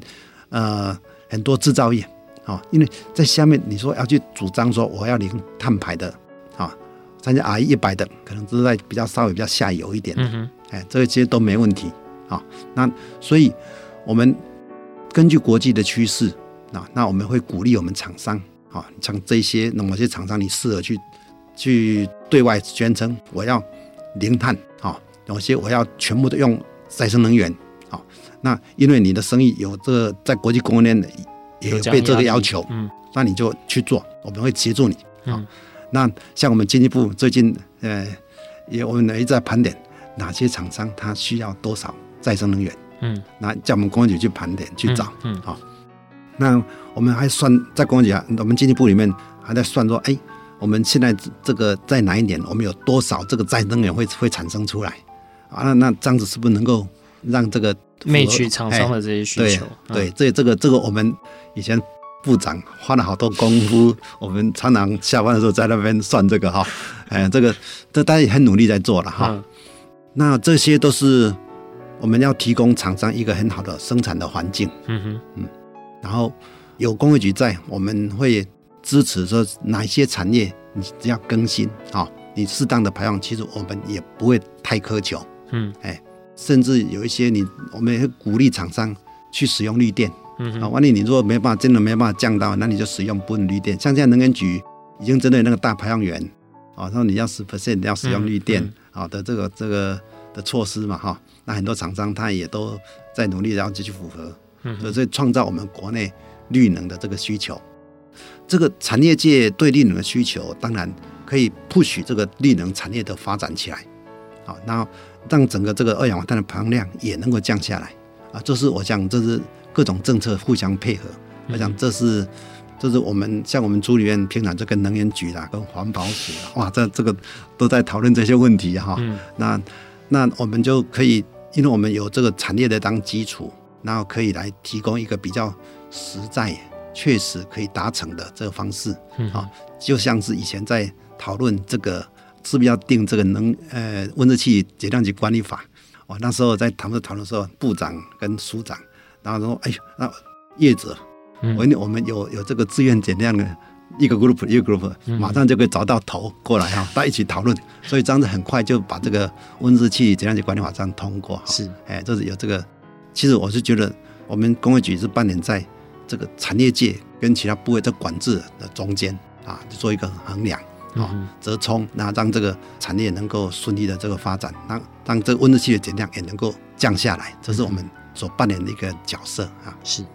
呃，很多制造业，啊，因为在下面你说要去主张说我要零碳排的，啊，参加 RE 一百的，可能是在比较稍微比较下游一点，哎，这些都没问题，啊，那所以我们根据国际的趋势，啊，那我们会鼓励我们厂商，啊，像这些那某些厂商，你适合去去对外宣称我要零碳，啊。有些我要全部都用再生能源，啊，那因为你的生意有这个在国际供应链的也有被这个要求，嗯，那你就去做，我们会协助你，嗯，那像我们经济部最近呃也我们一直在盘点哪些厂商它需要多少再生能源，嗯，那叫我们公安局去盘点去找，嗯，好，那我们还算在公安局啊，我们经济部里面还在算说，哎，我们现在这个在哪一年我们有多少这个再生能源会会产生出来？啊，那那这样子是不是能够让这个卖取厂商的这些需求？对，对，这这个这个我们以前部长花了好多功夫，我们常常下班的时候在那边算这个哈，哎，这个这大家也很努力在做了哈。那这些都是我们要提供厂商一个很好的生产的环境。嗯哼，嗯，然后有工业局在，我们会支持说哪些产业你只要更新啊，你适当的排放，其实我们也不会太苛求。嗯，哎，甚至有一些你，我们也会鼓励厂商去使用绿电。嗯啊，万一你如果没办法，真的没办法降到，那你就使用不绿电。像现在能源局已经针对那个大排放源，啊，说你要十 percent 要使用绿电，啊的这个这个的措施嘛，哈，那很多厂商他也都在努力，然后继续符合，嗯，所以创造我们国内绿能的这个需求。这个产业界对绿能的需求，当然可以 push 这个绿能产业的发展起来，啊，那。让整个这个二氧化碳的排放量也能够降下来啊！这是我想，这是各种政策互相配合。我想，这是这是我们像我们组里面平常就跟能源局啦、跟环保署啦，哇，这这个都在讨论这些问题哈。那那我们就可以，因为我们有这个产业的当基础，然后可以来提供一个比较实在、确实可以达成的这个方式啊。就像是以前在讨论这个。是不是要定这个能呃温室气体减量及管理法？哦，那时候在讨论讨论的时候，部长跟署长，然后说：“哎呦，那业者，我我们有有这个自愿减量的一个 group 一个 group，马上就可以找到头过来哈，大家一起讨论。所以这样子很快就把这个温室气体减量及管理法这样通过。是，哎，这是有这个。其实我是觉得，我们工业局是扮演在这个产业界跟其他部位的管制的中间啊，就做一个衡量。”啊，折冲，那让这个产业能够顺利的这个发展，让让这个温室气体减量也能够降下来，这是我们所扮演的一个角色啊。是。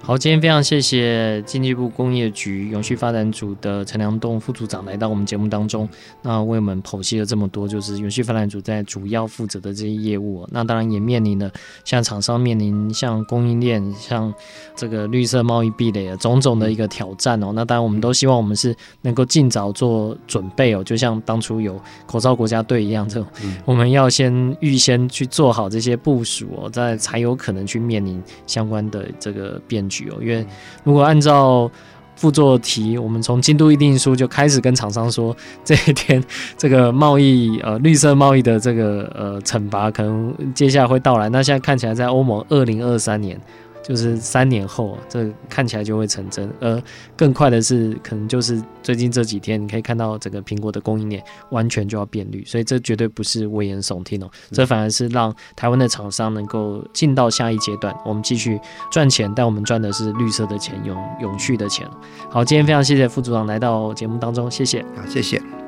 好，今天非常谢谢经济部工业局永续发展组的陈良栋副组长来到我们节目当中，那为我们剖析了这么多，就是永续发展组在主要负责的这些业务。那当然也面临了像厂商面临像供应链、像这个绿色贸易壁垒啊种种的一个挑战哦。那当然我们都希望我们是能够尽早做准备哦，就像当初有口罩国家队一样，这种我们要先预先去做好这些部署哦，再才有可能去面临相关的这个变局。因为如果按照附做题，我们从京都议定书就开始跟厂商说，这一天这个贸易呃绿色贸易的这个呃惩罚可能接下来会到来。那现在看起来，在欧盟二零二三年就是三年后，这看起来就会成真。而更快的是，可能就是最近这几天，你可以看到整个苹果的供应链完全就要变绿，所以这绝对不是危言耸听哦，这反而是让台湾的厂商能够进到下一阶段，我们继续赚钱，但我们赚的是绿色的钱，永永续的钱。好，今天非常谢谢副组长来到节目当中，谢谢。好，谢谢。